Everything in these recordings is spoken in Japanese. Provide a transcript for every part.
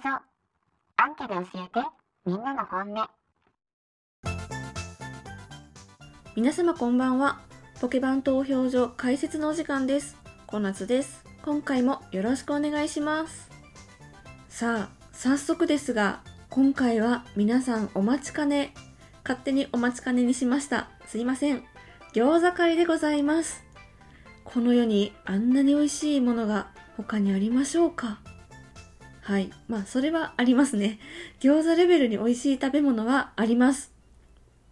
ポケバン投票所アンケで教えて。みんなの本音。皆様こんばんは。ポケバン投票所解説のお時間です。小夏です。今回もよろしくお願いします。さあ早速ですが今回は皆さんお待ちかね。勝手にお待ちかねにしました。すいません。餃子会でございます。この世にあんなに美味しいものが他にありましょうか？はい。まあ、それはありますね。餃子レベルに美味しい食べ物はあります。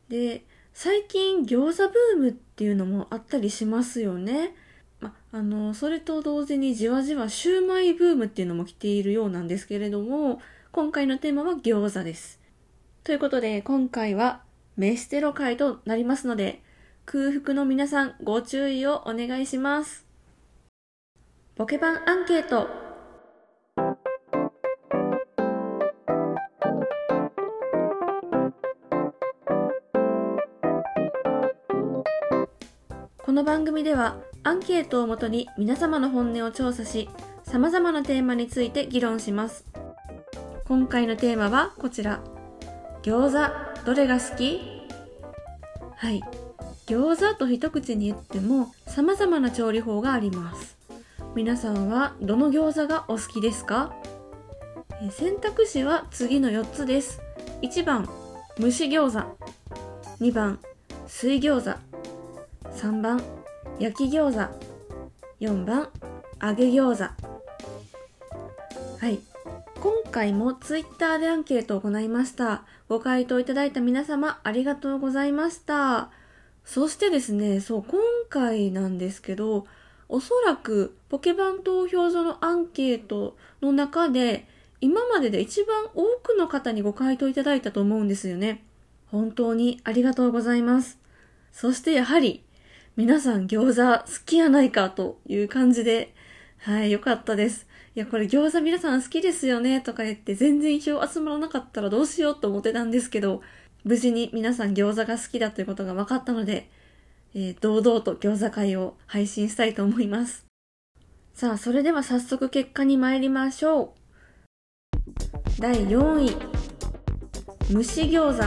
で、最近餃子ブームっていうのもあったりしますよね。まあ、の、それと同時にじわじわシューマイブームっていうのも来ているようなんですけれども、今回のテーマは餃子です。ということで、今回は飯テロ会となりますので、空腹の皆さんご注意をお願いします。ポケバンアンケートこの番組ではアンケートをもとに皆様の本音を調査し様々なテーマについて議論します。今回のテーマはこちら。餃子どれが好き？はい。餃子と一口に言っても様々な調理法があります。皆さんはどの餃子がお好きですか？選択肢は次の4つです。1番蒸し餃子。2番水餃子。3番。焼き餃子。4番。揚げ餃子。はい。今回もツイッターでアンケートを行いました。ご回答いただいた皆様ありがとうございました。そしてですねそう今回なんですけどおそらくポケバン投票所のアンケートの中で今までで一番多くの方にご回答いただいたと思うんですよね。本当にありがとうございます。そしてやはり皆さん餃子好きやないかという感じで、はい、よかったです。いや、これ餃子皆さん好きですよねとか言って全然票集まらなかったらどうしようと思ってたんですけど、無事に皆さん餃子が好きだということが分かったので、えー堂々と餃子会を配信したいと思います。さあ、それでは早速結果に参りましょう。第4位、蒸し餃子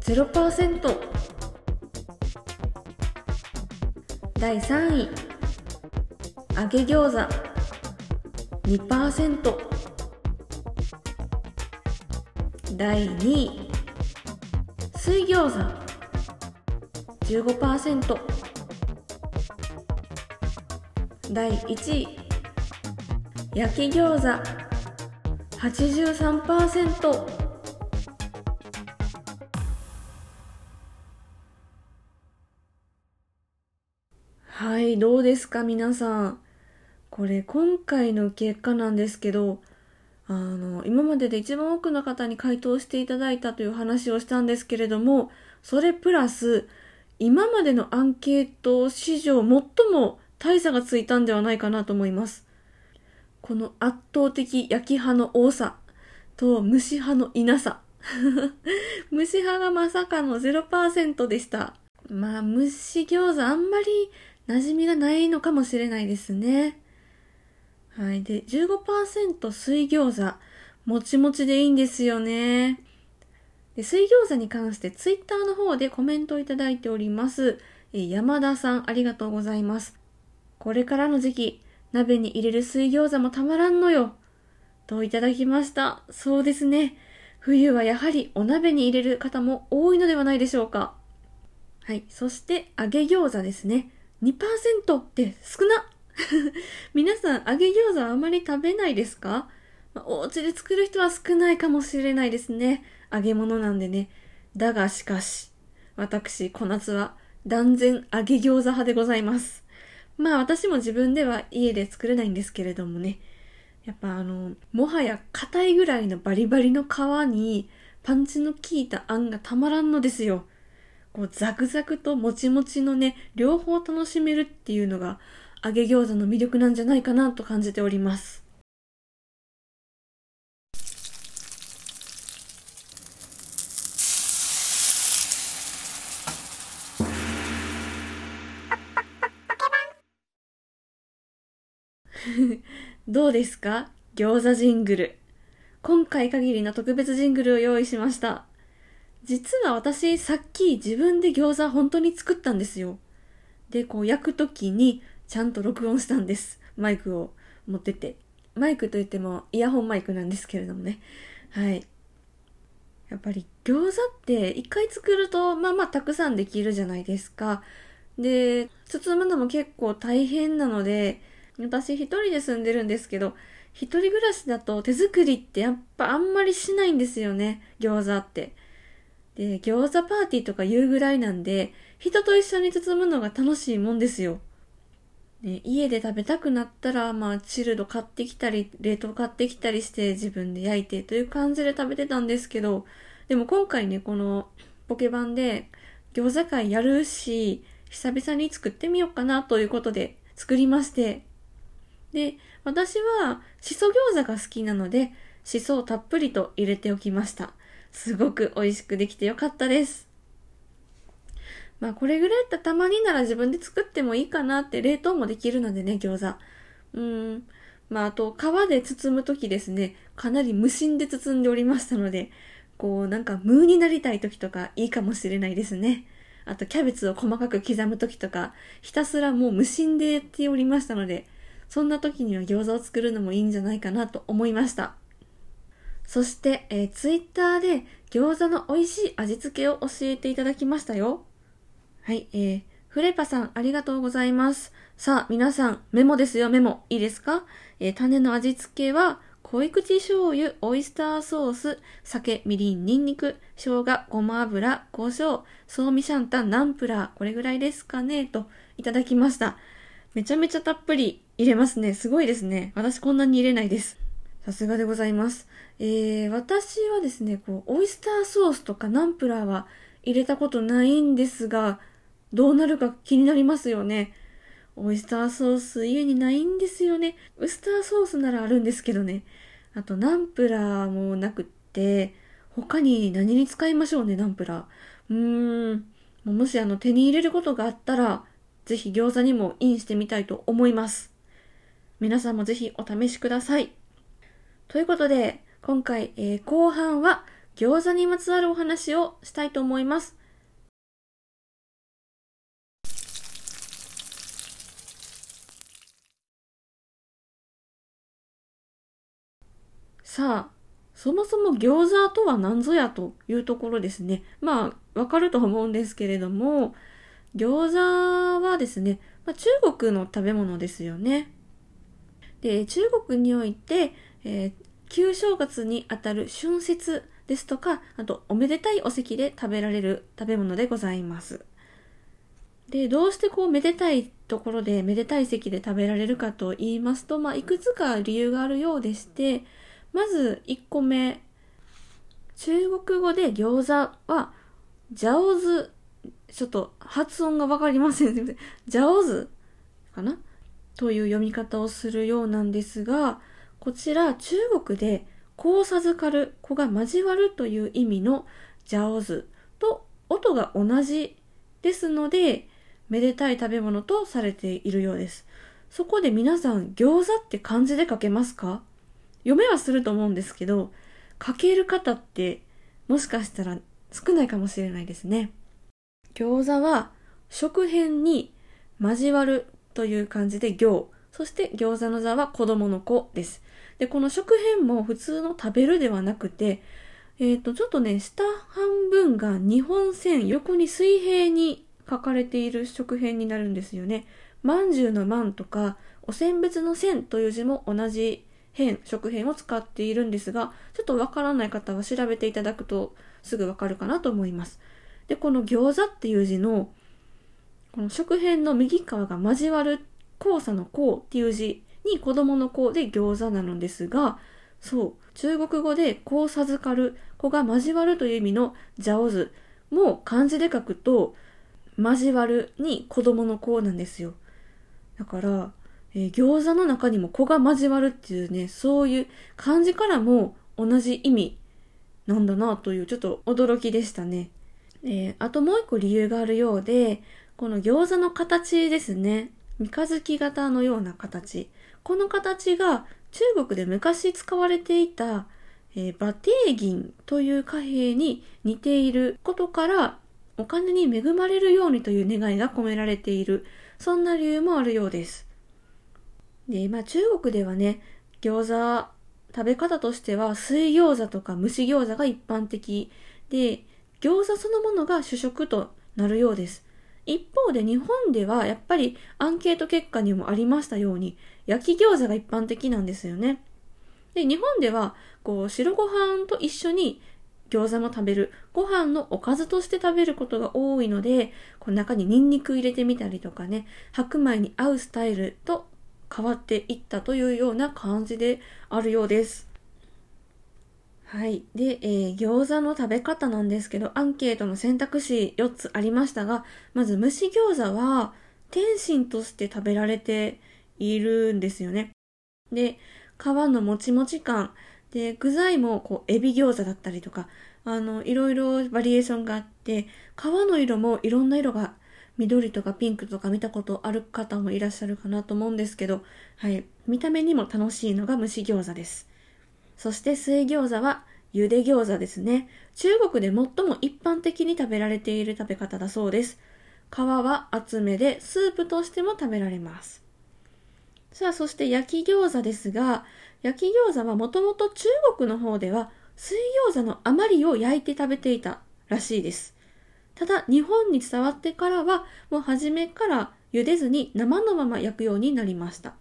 0%。第3位。揚げ餃子。2%第2位。水餃子。15%第1位。焼き餃子。83%はい、どうですか皆さん。これ今回の結果なんですけど、あの、今までで一番多くの方に回答していただいたという話をしたんですけれども、それプラス、今までのアンケート史上最も大差がついたんではないかなと思います。この圧倒的焼き派の多さと蒸し派のいなさ。蒸し派がまさかの0%でした。まあ、蒸し餃子あんまり馴染みがないのかもしれないですね。はい。で、15%水餃子。もちもちでいいんですよね。で水餃子に関してツイッターの方でコメントをいただいております。え山田さん、ありがとうございます。これからの時期、鍋に入れる水餃子もたまらんのよ。といただきました。そうですね。冬はやはりお鍋に入れる方も多いのではないでしょうか。はい。そして、揚げ餃子ですね。2%って少な 皆さん、揚げ餃子あまり食べないですか、まあお家で作る人は少ないかもしれないですね。揚げ物なんでね。だがしかし、私、小夏は断然揚げ餃子派でございます。まあ私も自分では家で作れないんですけれどもね。やっぱあの、もはや硬いぐらいのバリバリの皮にパンチの効いたあんがたまらんのですよ。こうザクザクともちもちのね、両方楽しめるっていうのが揚げ餃子の魅力なんじゃないかなと感じております。どうですか？餃子ジングル。今回限りの特別ジングルを用意しました。実は私、さっき自分で餃子本当に作ったんですよ。で、こう焼くときにちゃんと録音したんです。マイクを持ってて。マイクといってもイヤホンマイクなんですけれどもね。はい。やっぱり餃子って一回作るとまあまあたくさんできるじゃないですか。で、包むのも結構大変なので、私一人で住んでるんですけど、一人暮らしだと手作りってやっぱあんまりしないんですよね、餃子って。で、餃子パーティーとか言うぐらいなんで、人と一緒に包むのが楽しいもんですよ。ね、家で食べたくなったら、まあ、チルド買ってきたり、冷凍買ってきたりして自分で焼いてという感じで食べてたんですけど、でも今回ね、このポケバンで餃子会やるし、久々に作ってみようかなということで作りまして。で、私はしそ餃子が好きなので、しそをたっぷりと入れておきました。すごく美味しくできてよかったです。まあこれぐらいだったらたまになら自分で作ってもいいかなって冷凍もできるのでね、餃子。うん。まああと皮で包むときですね、かなり無心で包んでおりましたので、こうなんかムーになりたい時とかいいかもしれないですね。あとキャベツを細かく刻む時とか、ひたすらもう無心でやっておりましたので、そんな時には餃子を作るのもいいんじゃないかなと思いました。そして、えー、ツイッターで餃子の美味しい味付けを教えていただきましたよ。はい、えー、フレパさんありがとうございます。さあ、皆さん、メモですよ、メモ。いいですか？えー、種の味付けは、濃い口醤油、オイスターソース、酒、みりん、ニンニク、生姜、ごま油、胡椒、ソーミシャンタン、ナンプラー、これぐらいですかね、といただきました。めちゃめちゃたっぷり入れますね。すごいですね。私こんなに入れないです。さすがでございます。えー、私はですね、こう、オイスターソースとかナンプラーは入れたことないんですが、どうなるか気になりますよね。オイスターソース家にないんですよね。ウスターソースならあるんですけどね。あとナンプラーもなくって、他に何に使いましょうね、ナンプラー。うーん。もしあの手に入れることがあったら、ぜひ餃子にもインしてみたいと思います。皆さんもぜひお試しください。ということで、今回、えー、後半は餃子にまつわるお話をしたいと思います。さあ、そもそも餃子とは何ぞやというところですね。まあ、わかると思うんですけれども、餃子はですね、まあ、中国の食べ物ですよね。で、中国において、えー、旧正月にあたる春節ですとか、あと、おめでたいお席で食べられる食べ物でございます。で、どうしてこう、めでたいところで、めでたい席で食べられるかと言いますと、まあ、いくつか理由があるようでして、まず1個目。中国語で餃子は、ジャオズ、ちょっと発音がわかりません。すみません。ジャオズかな？という読み方をするようなんですが、こちら中国で子を授かる、子が交わるという意味のジャオズと音が同じですので、めでたい食べ物とされているようです。そこで皆さん餃子って漢字で書けますか？読めはすると思うんですけど、書ける方ってもしかしたら少ないかもしれないですね。餃子は食辺に交わるという感じで行、そして餃子の座は子供の子です。で、この食辺も普通の食べるではなくて、えっ、ー、と、ちょっとね、下半分が日本線、横に水平に書かれている食辺になるんですよね。まんじゅうのまんとか、お選別の線という字も同じ編、食編を使っているんですが、ちょっとわからない方は調べていただくとすぐわかるかなと思います。で、この餃子っていう字の、この食編の右側が交わる交差の交っていう字に子供の子で餃子なのですが、そう、中国語で子を授かる、子が交わるという意味のジャオズも漢字で書くと、交わるに子供の子なんですよ。だから、えー、餃子の中にも子が交わるっていうね、そういう漢字からも同じ意味なんだなというちょっと驚きでしたね。えー、あともう一個理由があるようで、この餃子の形ですね。三日月型のような形。この形が中国で昔使われていた、えー、馬蹄銀という貨幣に似ていることからお金に恵まれるようにという願いが込められている。そんな理由もあるようです。でまあ中国ではね餃子食べ方としては水餃子とか蒸し餃子が一般的。で餃子そのものが主食となるようです。一方で日本ではやっぱりアンケート結果にもありましたように焼き餃子が一般的なんですよね。で、日本ではこう白ご飯と一緒に餃子も食べる、ご飯のおかずとして食べることが多いので、この中にニンニク入れてみたりとかね、白米に合うスタイルと変わっていったというような感じであるようです。はい。で、えー、餃子の食べ方なんですけど、アンケートの選択肢4つありましたが、まず蒸し餃子は、天津として食べられているんですよね。で、皮のもちもち感、で、具材もこう、エビ餃子だったりとか、あの、いろいろバリエーションがあって、皮の色もいろんな色が、緑とかピンクとか見たことある方もいらっしゃるかなと思うんですけど、はい。見た目にも楽しいのが蒸し餃子です。そして水餃子は茹で餃子ですね。中国で最も一般的に食べられている食べ方だそうです。皮は厚めでスープとしても食べられます。さあ、そして焼き餃子ですが、焼き餃子はもともと中国の方では水餃子の余りを焼いて食べていたらしいです。ただ、日本に伝わってからは、もう初めから茹でずに生のまま焼くようになりました。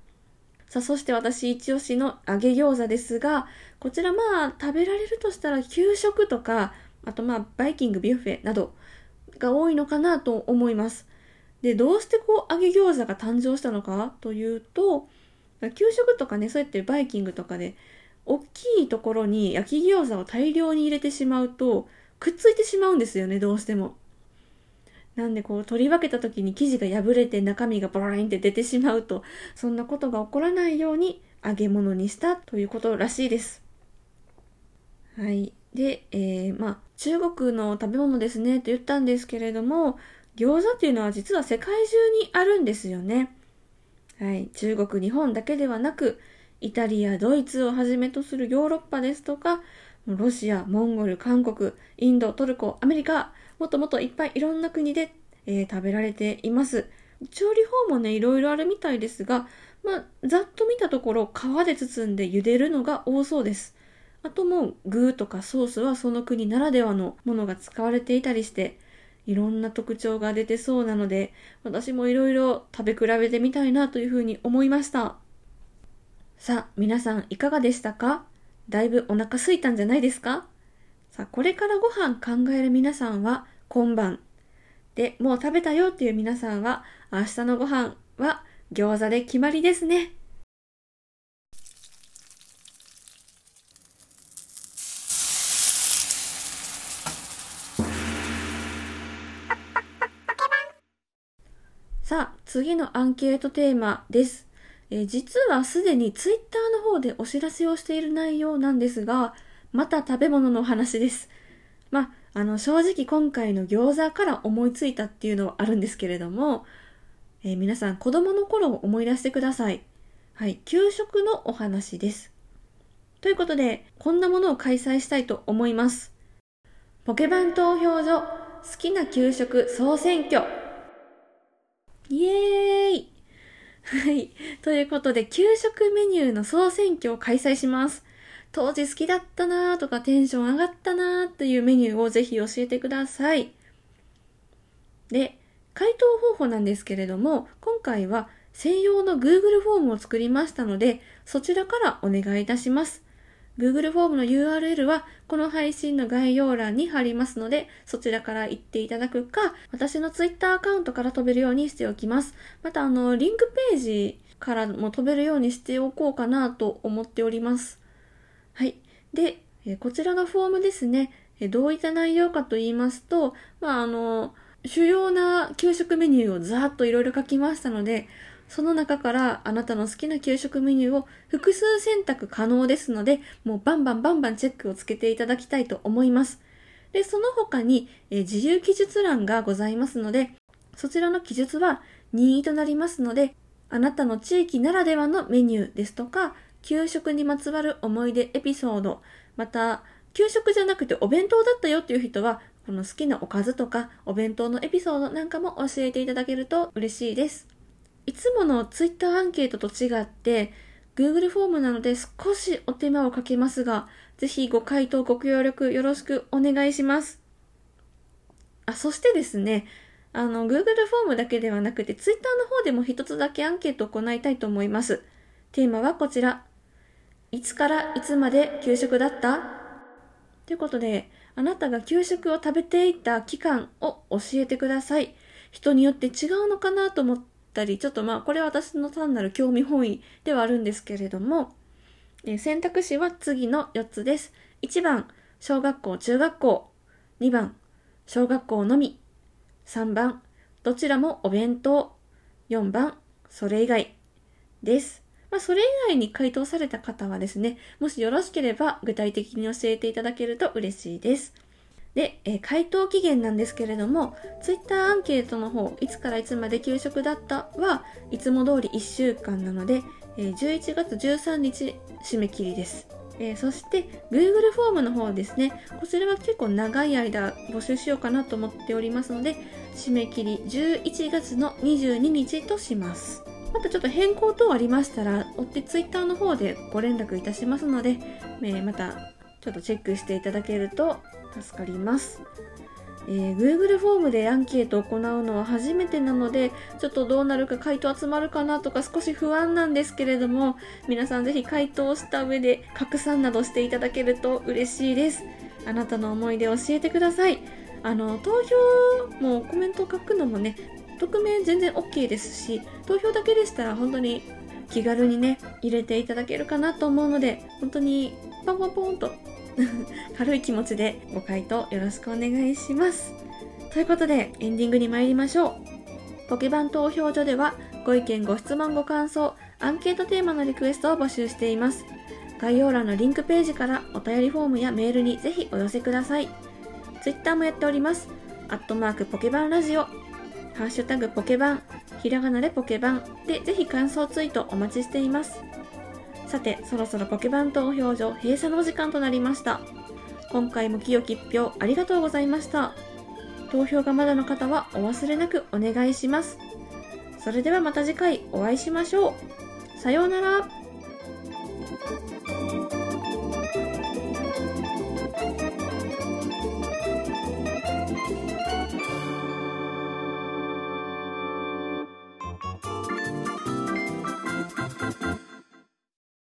さあ、そして私一押しの揚げ餃子ですが、こちらまあ食べられるとしたら給食とか、あとまあバイキングビュッフェなどが多いのかなと思います。で、どうしてこう揚げ餃子が誕生したのかというと、給食とかね、そうやってバイキングとかで、大きいところに焼き餃子を大量に入れてしまうと、くっついてしまうんですよね、どうしても。なんでこう取り分けた時に生地が破れて中身がバラインって出てしまうと、そんなことが起こらないように揚げ物にしたということらしいです。はい。で、えー、まあ、中国の食べ物ですねと言ったんですけれども、餃子っていうのは実は世界中にあるんですよね。はい。中国、日本だけではなく、イタリア、ドイツをはじめとするヨーロッパですとか、ロシア、モンゴル、韓国、インド、トルコ、アメリカ、もっともっといっぱいいろんな国で、えー、食べられています。調理法もね、いろいろあるみたいですが、まあ、ざっと見たところ、皮で包んで茹でるのが多そうです。あともう、具とかソースはその国ならではのものが使われていたりして、いろんな特徴が出てそうなので、私もいろいろ食べ比べてみたいなというふうに思いました。さあ、皆さんいかがでしたか？だいぶお腹すいたんじゃないですか？さあ、これからご飯考える皆さんは今晩。で、もう食べたよっていう皆さんは明日のご飯は餃子で決まりですね。さあ、次のアンケートテーマです。え実はすでにツイッターの方でお知らせをしている内容なんですが、また食べ物のお話です。まあ、あの、正直今回の餃子から思いついたっていうのはあるんですけれども、えー、皆さん子供の頃を思い出してください。はい、給食のお話です。ということで、こんなものを開催したいと思います。ポケバン投票所好きな給食総選挙イエーイはい。ということで、給食メニューの総選挙を開催します。当時好きだったなーとかテンション上がったなーというメニューをぜひ教えてください。で、回答方法なんですけれども、今回は専用の Google フォームを作りましたので、そちらからお願いいたします。Google フォームの URL はこの配信の概要欄に貼りますので、そちらから行っていただくか、私の Twitter アカウントから飛べるようにしておきます。また、あの、リンクページからも飛べるようにしておこうかなと思っております。はい。で、こちらのフォームですね、どういった内容かと言いますと、まあ、あの、主要な給食メニューをざーっといろいろ書きましたので、その中からあなたの好きな給食メニューを複数選択可能ですので、もうバンバンバンバンチェックをつけていただきたいと思います。で、その他に、え自由記述欄がございますので、そちらの記述は任意となりますので、あなたの地域ならではのメニューですとか、給食にまつわる思い出エピソード、また、給食じゃなくてお弁当だったよっていう人は、この好きなおかずとかお弁当のエピソードなんかも教えていただけると嬉しいです。いつもの Twitter アンケートと違って、Google フォームなので少しお手間をかけますが、ぜひご回答ご協力よろしくお願いします。あ、そしてですね、あの、Google フォームだけではなくて、Twitter の方でも一つだけアンケートを行いたいと思います。テーマはこちら。いつからいつまで給食だった？ということで、あなたが給食を食べていた期間を教えてください。人によって違うのかなと思ってったり、ちょっとまあ、これは私の単なる興味本位ではあるんですけれども、えー選択肢は次の4つです。1番、小学校、中学校。2番、小学校のみ。3番、どちらもお弁当。4番、それ以外です。まあ、それ以外に回答された方はですね、もしよろしければ具体的に教えていただけると嬉しいです。で、えー回答期限なんですけれども、Twitter アンケートの方、いつからいつまで給食だったはいつも通り1週間なので、えー11月13日締め切りです。えーそして Google フォームの方ですね、こちらは結構長い間募集しようかなと思っておりますので、締め切り11月の22日とします。またちょっと変更等ありましたら、追って Twitter の方でご連絡いたしますので、えーまたちょっとチェックしていただけると助かります。えー Google フォームでアンケートを行うのは初めてなので、ちょっとどうなるか回答集まるかなとか少し不安なんですけれども、皆さんぜひ回答した上で拡散などしていただけると嬉しいです。あなたの思い出教えてください。あの、投票もコメント書くのもね、匿名全然 OK ですし、投票だけでしたら本当に気軽にね、入れていただけるかなと思うので、本当にポンポンポンと 軽い気持ちでご回答よろしくお願いします。ということで、エンディングに参りましょう。ポケバン投票所では、ご意見、ご質問、ご感想、アンケートテーマのリクエストを募集しています。概要欄のリンクページからお便りフォームやメールにぜひお寄せください。ツイッターもやっております。アットマークポケバンラジオ、ハッシュタグポケバン、ひらがなでポケバンでぜひ感想ツイートお待ちしています。さて、そろそろポケバン投票所閉鎖のお時間となりました。今回も清き一票ありがとうございました。投票がまだの方はお忘れなくお願いします。それではまた次回お会いしましょう。さようなら。